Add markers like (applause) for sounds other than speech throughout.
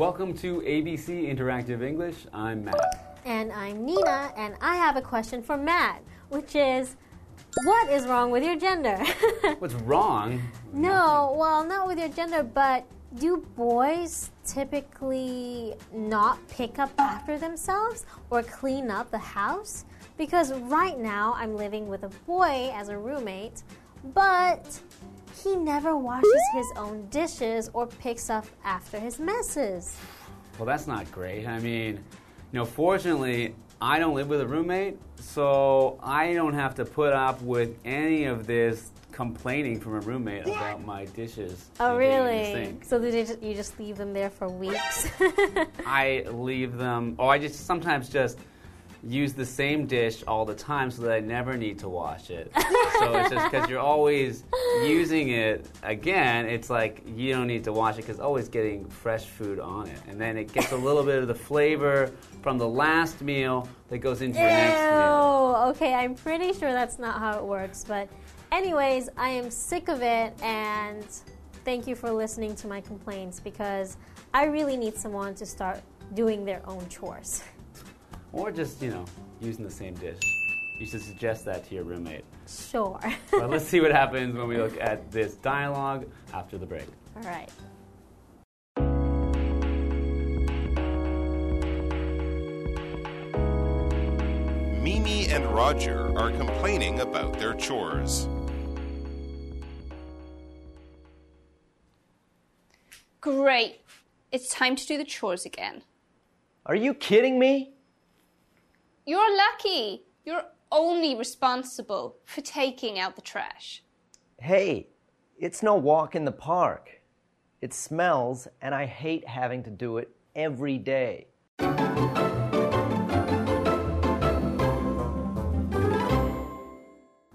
Welcome to ABC Interactive English. I'm Matt. And I'm Nina, and I have a question for Matt, which is what is wrong with your gender? (laughs) What's wrong? no, well, not with your gender, but do boys typically not pick up after themselves or clean up the house? Because right now I'm living with a boy as a roommate, but he never washes his own dishes or picks up after his messes. Well, that's not great. I mean, you know, fortunately, I don't live with a roommate, so I don't have to put up with any of this complaining from a roommate about my dishes. Oh, the really? So did you just, you just leave them there for weeks? (laughs) I leave them, or I just sometimes just use the same dish all the time so that I never need to wash it. (laughs) so it's just because you're always using it again, it's like you don't need to wash it because always getting fresh food on it. And then it gets a little bit of the flavor from the last meal that goes into your next meal. Ew. Okay, I'm pretty sure that's not how it works. But, anyways, I am sick of it, and thank you for listening to my complaints because I really need someone to start doing their own chores. (laughs) Or just, you know, using the same dish. You should suggest that to your roommate. Sure. (laughs) But let's see what happens when we look at this dialogue after the break. All right. Mimi and Roger are complaining about their chores. Great. It's time to do the chores again. Are you kidding me? You're lucky. You're only responsible for taking out the trash. Hey, it's no walk in the park. It smells, and I hate having to do it every day.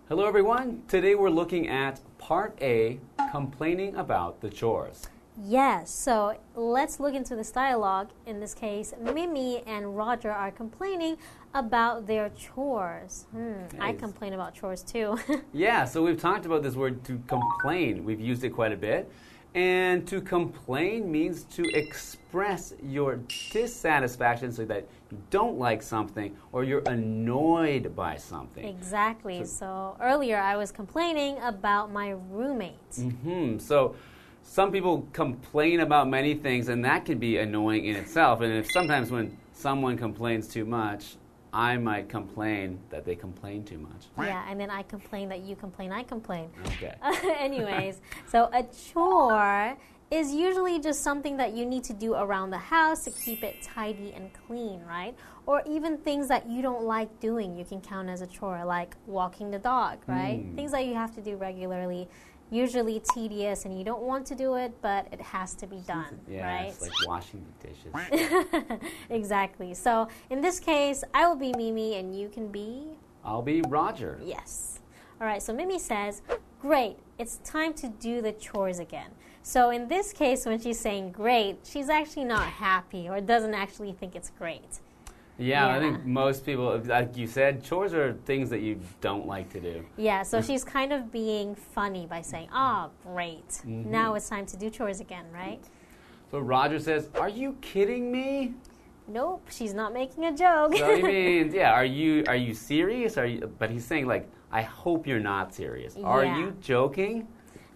Hello, everyone. Today we're looking at part A complaining about the chores. Yes, so let's look into this dialogue. In this case, Mimi and Roger are complaining about their chores. Hmm, I complain about chores too. (laughs) Yeah, so we've talked about this word to complain. We've used it quite a bit. And to complain means to express your dissatisfaction so that you don't like something or you're annoyed by something. exactly. So earlier I was complaining about my roommate. Hmm. So some people complain about many things, and that can be annoying in itself. And if sometimes when someone complains too much, I might complain that they complain too much. Yeah, and then I complain that you complain, I complain. Okay. (laughs) Anyways, so a chore is usually just something that you need to do around the house to keep it tidy and clean, right? Or even things that you don't like doing, you can count as a chore, like walking the dog, right? Hmm. Things that you have to do regularly, usually tedious and you don't want to do it, but it has to be done, Yeah, right? it's like washing the dishes. (laughs) exactly. So in this case, I will be Mimi and you can be I'll be Roger. Yes. All right, so Mimi says, Great, it's time to do the chores again. So in this case, when she's saying great, she's actually not happy or doesn't actually think it's great. Yeah, I think most people, like you said, chores are things that you don't like to do. Yeah, so (laughs) she's kind of being funny by saying, Oh, great. Mm-hmm. Now it's time to do chores again, right? So Roger says, "Are you kidding me?" Nope, she's not making a joke. So he means, (laughs) yeah, are you are you serious? Are you? But he's saying like, I hope you're not serious. Are you joking?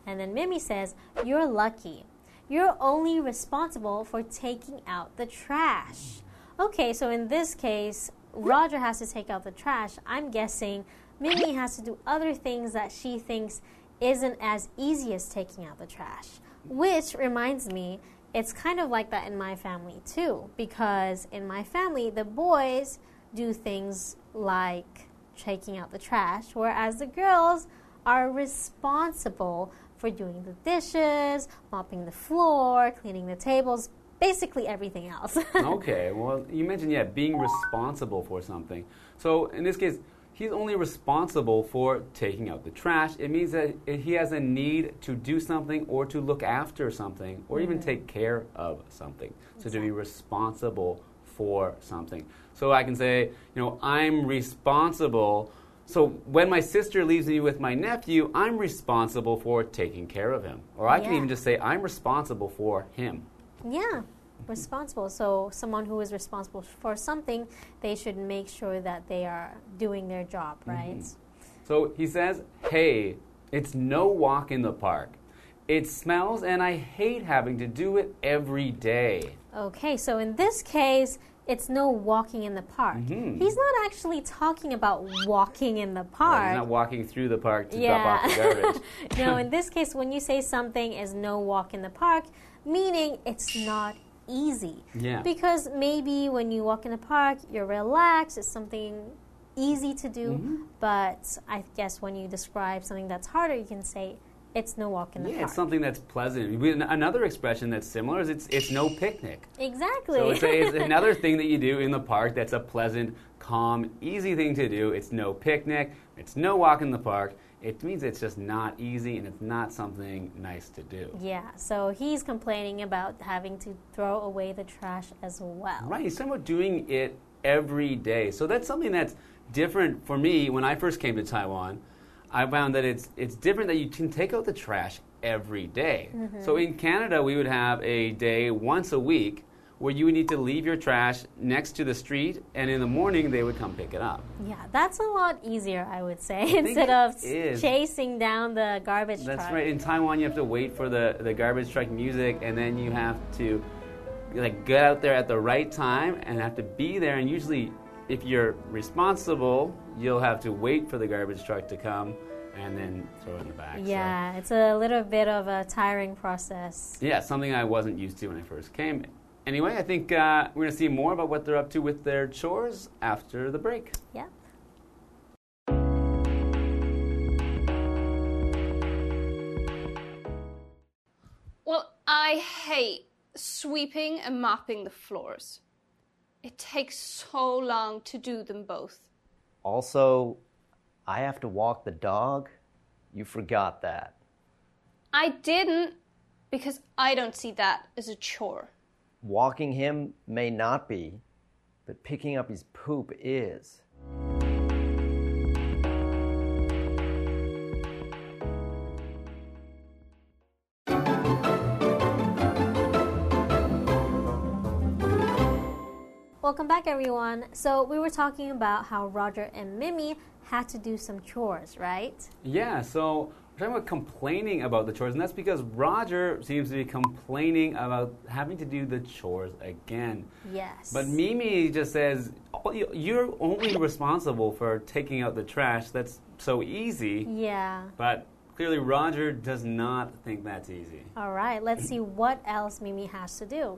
And then Mimi says, You're lucky. You're only responsible for taking out the trash. Okay, so in this case, Roger has to take out the trash. I'm guessing Mimi has to do other things that she thinks isn't as easy as taking out the trash. Which reminds me, it's kind of like that in my family too, because in my family, the boys do things like taking out the trash, whereas the girls are responsible for doing the dishes, mopping the floor, cleaning the tables, basically everything else. (laughs) okay, well, you mentioned, yeah, being responsible for something. So in this case, he's only responsible for taking out the trash. It means that he has a need to do something or to look after something or even mm-hmm. take care of something. So to be responsible for something. So I can say, you know, I'm responsible. So when my sister leaves me with my nephew, I'm responsible for taking care of him. Or I can even just say, I'm responsible for him. Yeah, responsible. So, someone who is responsible for something, they should make sure that they are doing their job, right? So he says, Hey, it's no walk in the park. It smells, and I hate having to do it every day. Okay, so in this case, it's no walking in the park. Mhm. He's not actually talking about walking in the Right, park. he's not walking through the park to drop off the garbage. (laughs) no, in (laughs) this case, when you say something is no walk in the park, meaning it's not easy. Yeah. Because maybe when you walk in the park, you're relaxed, it's something easy to do. Mm-hmm. But I guess when you describe something that's harder, you can say it's no walk in the Yeah, park. it's something that's pleasant. We- Another expression that's similar is it's, it's no picnic. exactly. So it's, a, it's (laughs) another thing that you do in the park that's a pleasant, calm, easy thing to do. It's no picnic. It's no walk in the park. It means it's just not easy and it's not something nice to do. yeah, so he's complaining about having to throw away the trash as well. Right, he's talking about doing it every day. So that's something that's different for me when I first came to Taiwan. I found that it's it's different that you can take out the trash every day. Mm-hmm. So in Canada, we would have a day once a week where you would need to leave your trash next to the street, and in the morning they would come pick it up. Yeah, that's a lot easier, I would say, (laughs) think instead of is. chasing down the garbage That's truck. That's right. In Taiwan, you have to wait for the, the garbage truck music, and then you have to like get out there at the right time and have to be there. And usually, if you're responsible, you'll have to wait for the garbage truck to come and then throw it in the back. So, Yeah, it's a little bit of a tiring process. yeah, something I wasn't used to when I first came. Anyway, I think uh, we're going to see more about what they're up to with their chores after the break. Yeah. Well, I hate sweeping and mopping the floors. It takes so long to do them both. Also, I have to walk the dog. You forgot that. I didn't because I don't see that as a chore. Walking him may not be, but picking up his poop is. Welcome back, everyone. So, we were talking about how Roger and Mimi had to do some chores, right? Yeah, so we're talking about complaining about the chores, and that's because Roger seems to be complaining about having to do the chores again. Yes. But Mimi just says, "Oh, you- You're only responsible for taking out the trash. That's so easy. Yeah. But clearly, Roger does not think that's easy. All right, let's see what else Mimi has to do.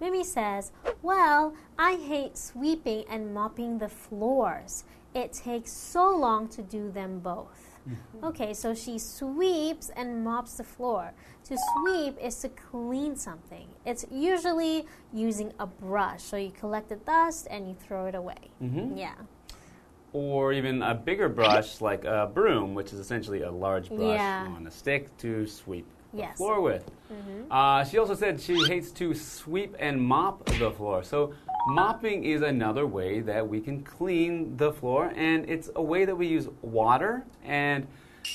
Mimi says, Well, I hate sweeping and mopping the floors. It takes so long to do them both. Okay, so she sweeps and mops the floor. To sweep is to clean something. It's usually using a brush. So you collect the dust and you throw it away. Mhm. Yeah. Or even a bigger brush like a broom, which is essentially a large brush Yeah. on a stick to sweep the Yes. floor with. Uh, she also said she hates to sweep and mop the floor. So, mopping is another way that we can clean the floor, and it's a way that we use water and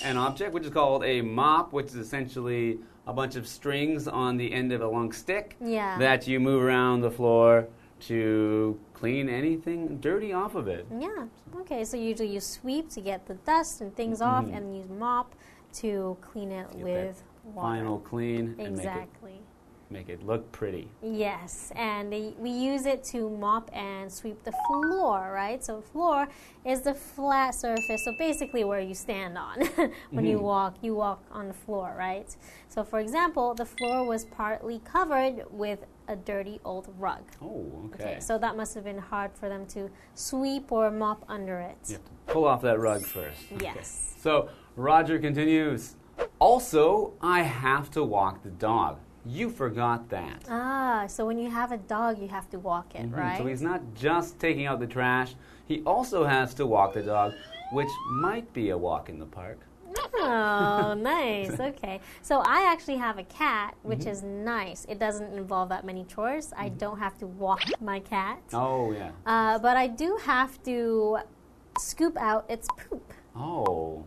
an object, which is called a mop, which is essentially a bunch of strings on the end of a long stick Yeah. that you move around the floor to clean anything dirty off of it. Yeah. Okay, so usually you sweep to get the dust and things off, Mhm. and you mop to clean it Get with water. Final clean and make it, Exactly. Make it look pretty. Yes, and we use it to mop and sweep the floor, right? So floor is the flat surface, so basically where you stand on (laughs) when you Mhm. walk. You walk on the floor, right? So for example, the floor was partly covered with a dirty old rug. Oh, okay. So that must have been hard for them to sweep or mop under it. You have to pull off that rug first. Okay. Yes. So Roger continues. Also, I have to walk the dog. You forgot that. Ah, so when you have a dog, you have to walk it, Mhm. right? So he's not just taking out the trash, he also has to walk the dog, which might be a walk in the park. Oh, (laughs) nice. Okay. So I actually have a cat, which Mm-hmm. is nice. It doesn't involve that many chores. I don't have to walk my cat. Oh, yeah. Uh, but I do have to scoop out its poop. Oh,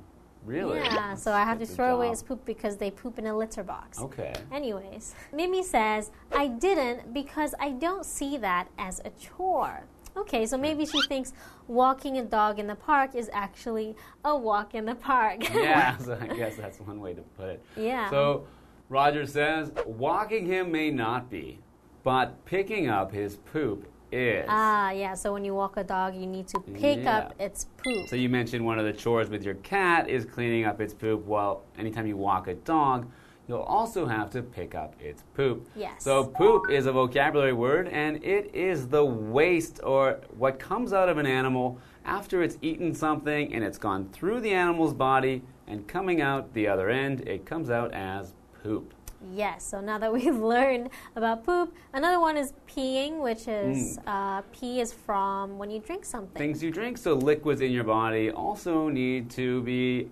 Really? Yeah, so I have to throw away his poop because they poop in a litter box. Okay. Anyways, Mimi says, I didn't because I don't see that as a chore. Okay, so maybe she thinks walking a dog in the park is actually a walk in the park. (laughs) Yeah, (laughs) so I guess that's one way to put it. Yeah. So Roger says, walking him may not be, but picking up his poop is. Ah, yeah, so when you walk a dog, you need to pick up its poop. So you mentioned one of the chores with your cat is cleaning up its poop. Well, anytime you walk a dog, you'll also have to pick up its poop. Yes. So poop is a vocabulary word and it is the waste or what comes out of an animal after it's eaten something and it's gone through the animal's body and coming out the other end, it comes out as poop. Yes, so now that (laughs) we've learned about poop, another one is peeing, which is uh, pee is from when you drink something. Things you drink, so liquids in your body also need to be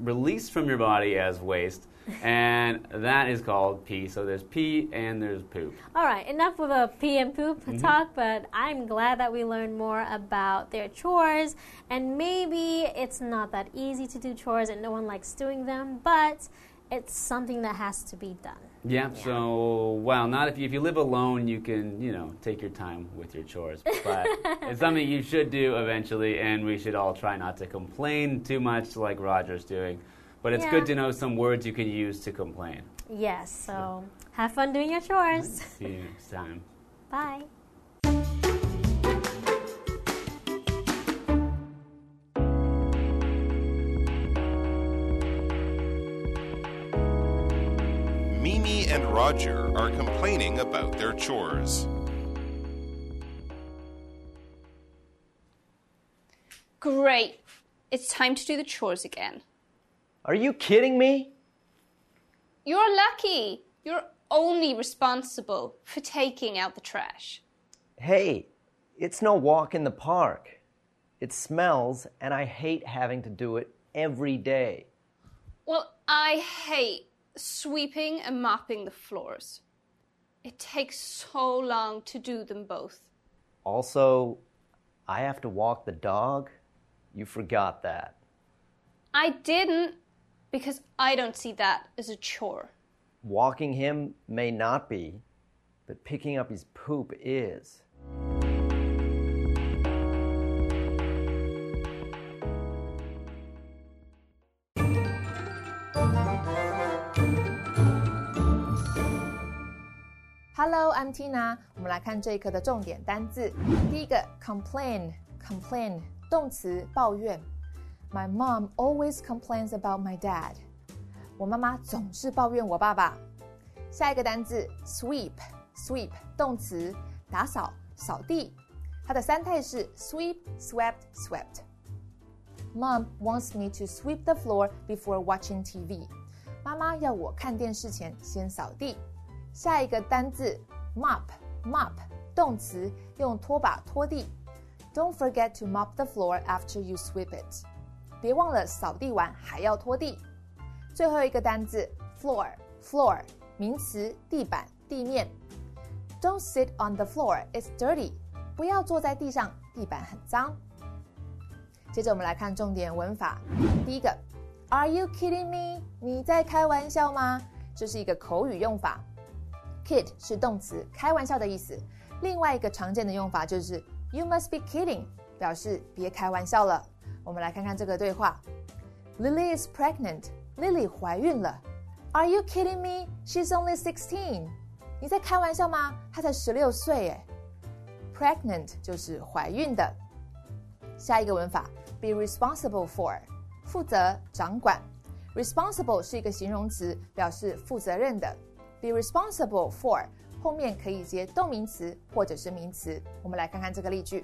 released from your body as waste, (laughs) and that is called pee. So there's pee and there's poop. All right, enough of a pee and poop Mm-hmm. talk, but I'm glad that we learned more about their chores. And maybe it's not that easy to do chores and no one likes doing them, but it's something that has to be done. Yeah, so, well, not if you, if you live alone, you can, you know, take your time with your chores. (laughs) But it's something you should do eventually, and we should all try not to complain too much like Roger's doing. But it's Yeah. good to know some words you can use to complain. Yes, so have fun doing your chores. See you next time. (laughs) Bye. And Roger are complaining about their chores. Great. It's time to do the chores again. Are you kidding me? You're lucky. You're only responsible for taking out the trash. Hey, it's no walk in the park. It smells, and I hate having to do it every day. Well, I hate sweeping and mopping the floors. It takes so long to do them both. Also, I have to walk the dog. You forgot that. I didn't because I don't see that as a chore. Walking him may not be, but picking up his poop is. Hello, I'm Tina。我们来看这一课的重点单字。第一个，complain，complain，动词，抱怨。My mom always complains about my dad。我妈妈总是抱怨我爸爸。下一个单字，sweep，sweep，动词，打扫、扫地。它的三态是 sweep, swept, swept。Mom wants me to sweep the floor before watching TV。妈妈要我看电视前先扫地。 下一个单字 mop，mop，动词，用拖把拖地。Don't forget to mop the floor after you sweep it。别忘了扫地完还要拖地。最后一个单字 floor，floor，名词，地板、地面。Don't sit on the floor, it's dirty。不要坐在地上，地板很脏。接着我们来看重点文法。第一个，Are you kidding me？你在开玩笑吗？这是一个口语用法。Kid 是动词，开玩笑的意思。另外一个常见的用法就是 You must be kidding，表示别开玩笑了。我们来看看这个对话。Lily is pregnant. Lily 怀孕了。Are you kidding me? She's only sixteen. 你在开玩笑吗？她才十六岁耶。Pregnant 就是怀孕的。下一个文法，be responsible for，负责、掌管。Responsible 是一个形容词，表示负责任的。Be responsible for 后面可以接动名词或者是名词。我们来看看这个例句：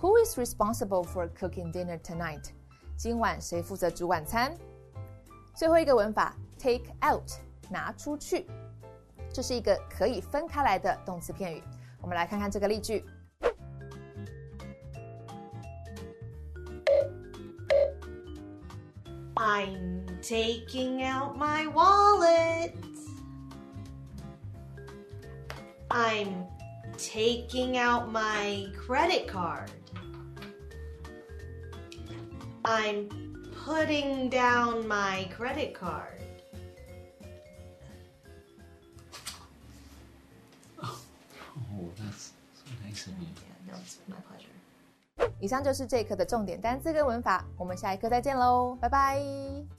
Who is responsible for cooking dinner tonight？今晚谁负责煮晚餐？最后一个文法，take out 拿出去，这是一个可以分开来的动词片语。我们来看看这个例句。I'm taking out my wallet. I'm taking out my credit card. I'm putting down my credit card. Oh, that's so nice of you. Yeah, no, it's my pleasure. 以上就是这一课的重点单词跟文法，我们下一课再见喽，拜拜。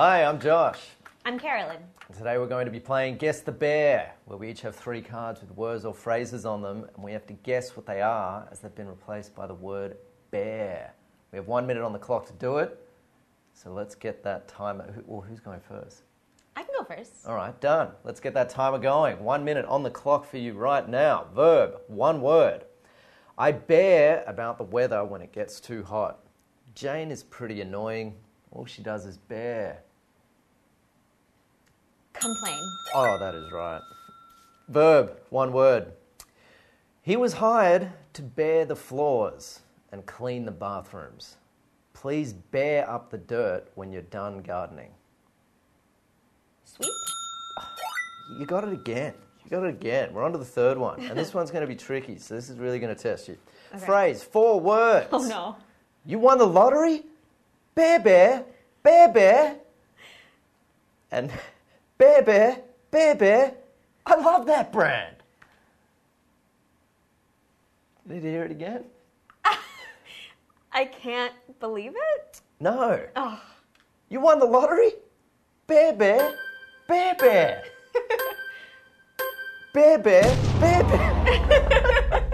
Hi, I'm Josh. I'm Carolyn. And Today we're going to be playing Guess the Bear, where we each have three cards with words or phrases on them, and we have to guess what they are as they've been replaced by the word bear. We have one minute on the clock to do it, so let's get that timer. Who, well, who's going first? I can go first. All right, done. Let's get that timer going. One minute on the clock for you right now. Verb, one word. I bear about the weather when it gets too hot. Jane is pretty annoying. All she does is bear. Complain. Oh, that is right. Verb, one word. He was hired to bear the floors and clean the bathrooms. Please bear up the dirt when you're done gardening. Sweep. You got it again. You got it again. We're on to the third one. And this one's going to be tricky, so this is really going to test you. Phrase, four words. Oh no. You won the lottery? Bear Bear, Bear Bear. And (laughs) Bear Bear, Bear Bear. I love that brand. Need to hear it again? (laughs) I can't believe it. No. Oh. You won the lottery? Bear Bear, Bear Bear. Bear Bear, Bear Bear.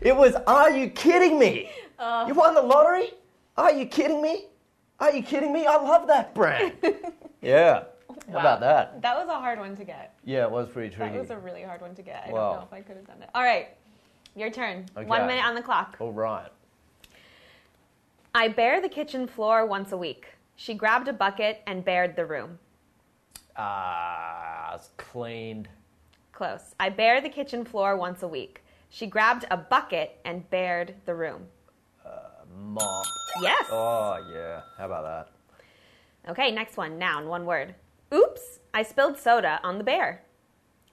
it was, are you kidding me? Oh. you won the lottery? Are you kidding me? Are you kidding me? I love that brand. (laughs) yeah. How about that? That was a hard one to get. Yeah, it was pretty tricky. That was a really hard one to get. I Wow. don't know if I could have done it. All right. Your turn. Okay. One minute on the clock. All right. I bare the kitchen floor once a week. She grabbed a bucket and bared the room. Ah, it's cleaned. Close. I bare the kitchen floor once a week. She grabbed a bucket and bared the room. Mop. Yes. Oh, yeah. How about that? Okay, next one. Noun, one word. Oops, I spilled soda on the bear.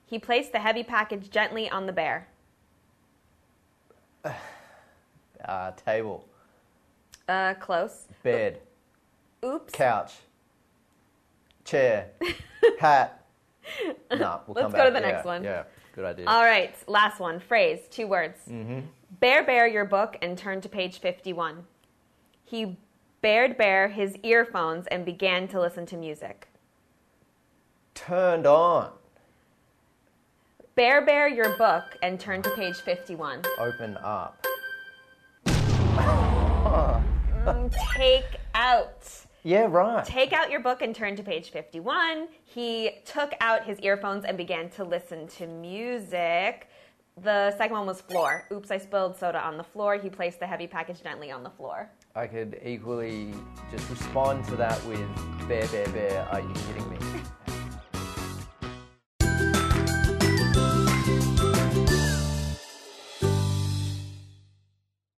He placed the heavy package gently on the bear. Uh, (sighs) table, Uh, close. bed, Oops. couch, chair, (laughs) hat. No, we'll Let's come go back. to the Yeah, next one. Yeah, good idea. All right, last one. Phrase, two words. Mm-hmm. Bear, bear your book and turn to page 51. He bared bare his earphones and began to listen to music. Turned on. Bear, bear your book and turn to page 51. Open up. (laughs) Mm, Take out. Yeah, right. Take out your book and turn to page 51. He took out his earphones and began to listen to music. The second one was floor. Oops, I spilled soda on the floor. He placed the heavy package gently on the floor. I could equally just respond to that with bear, bear, bear. Are you kidding me?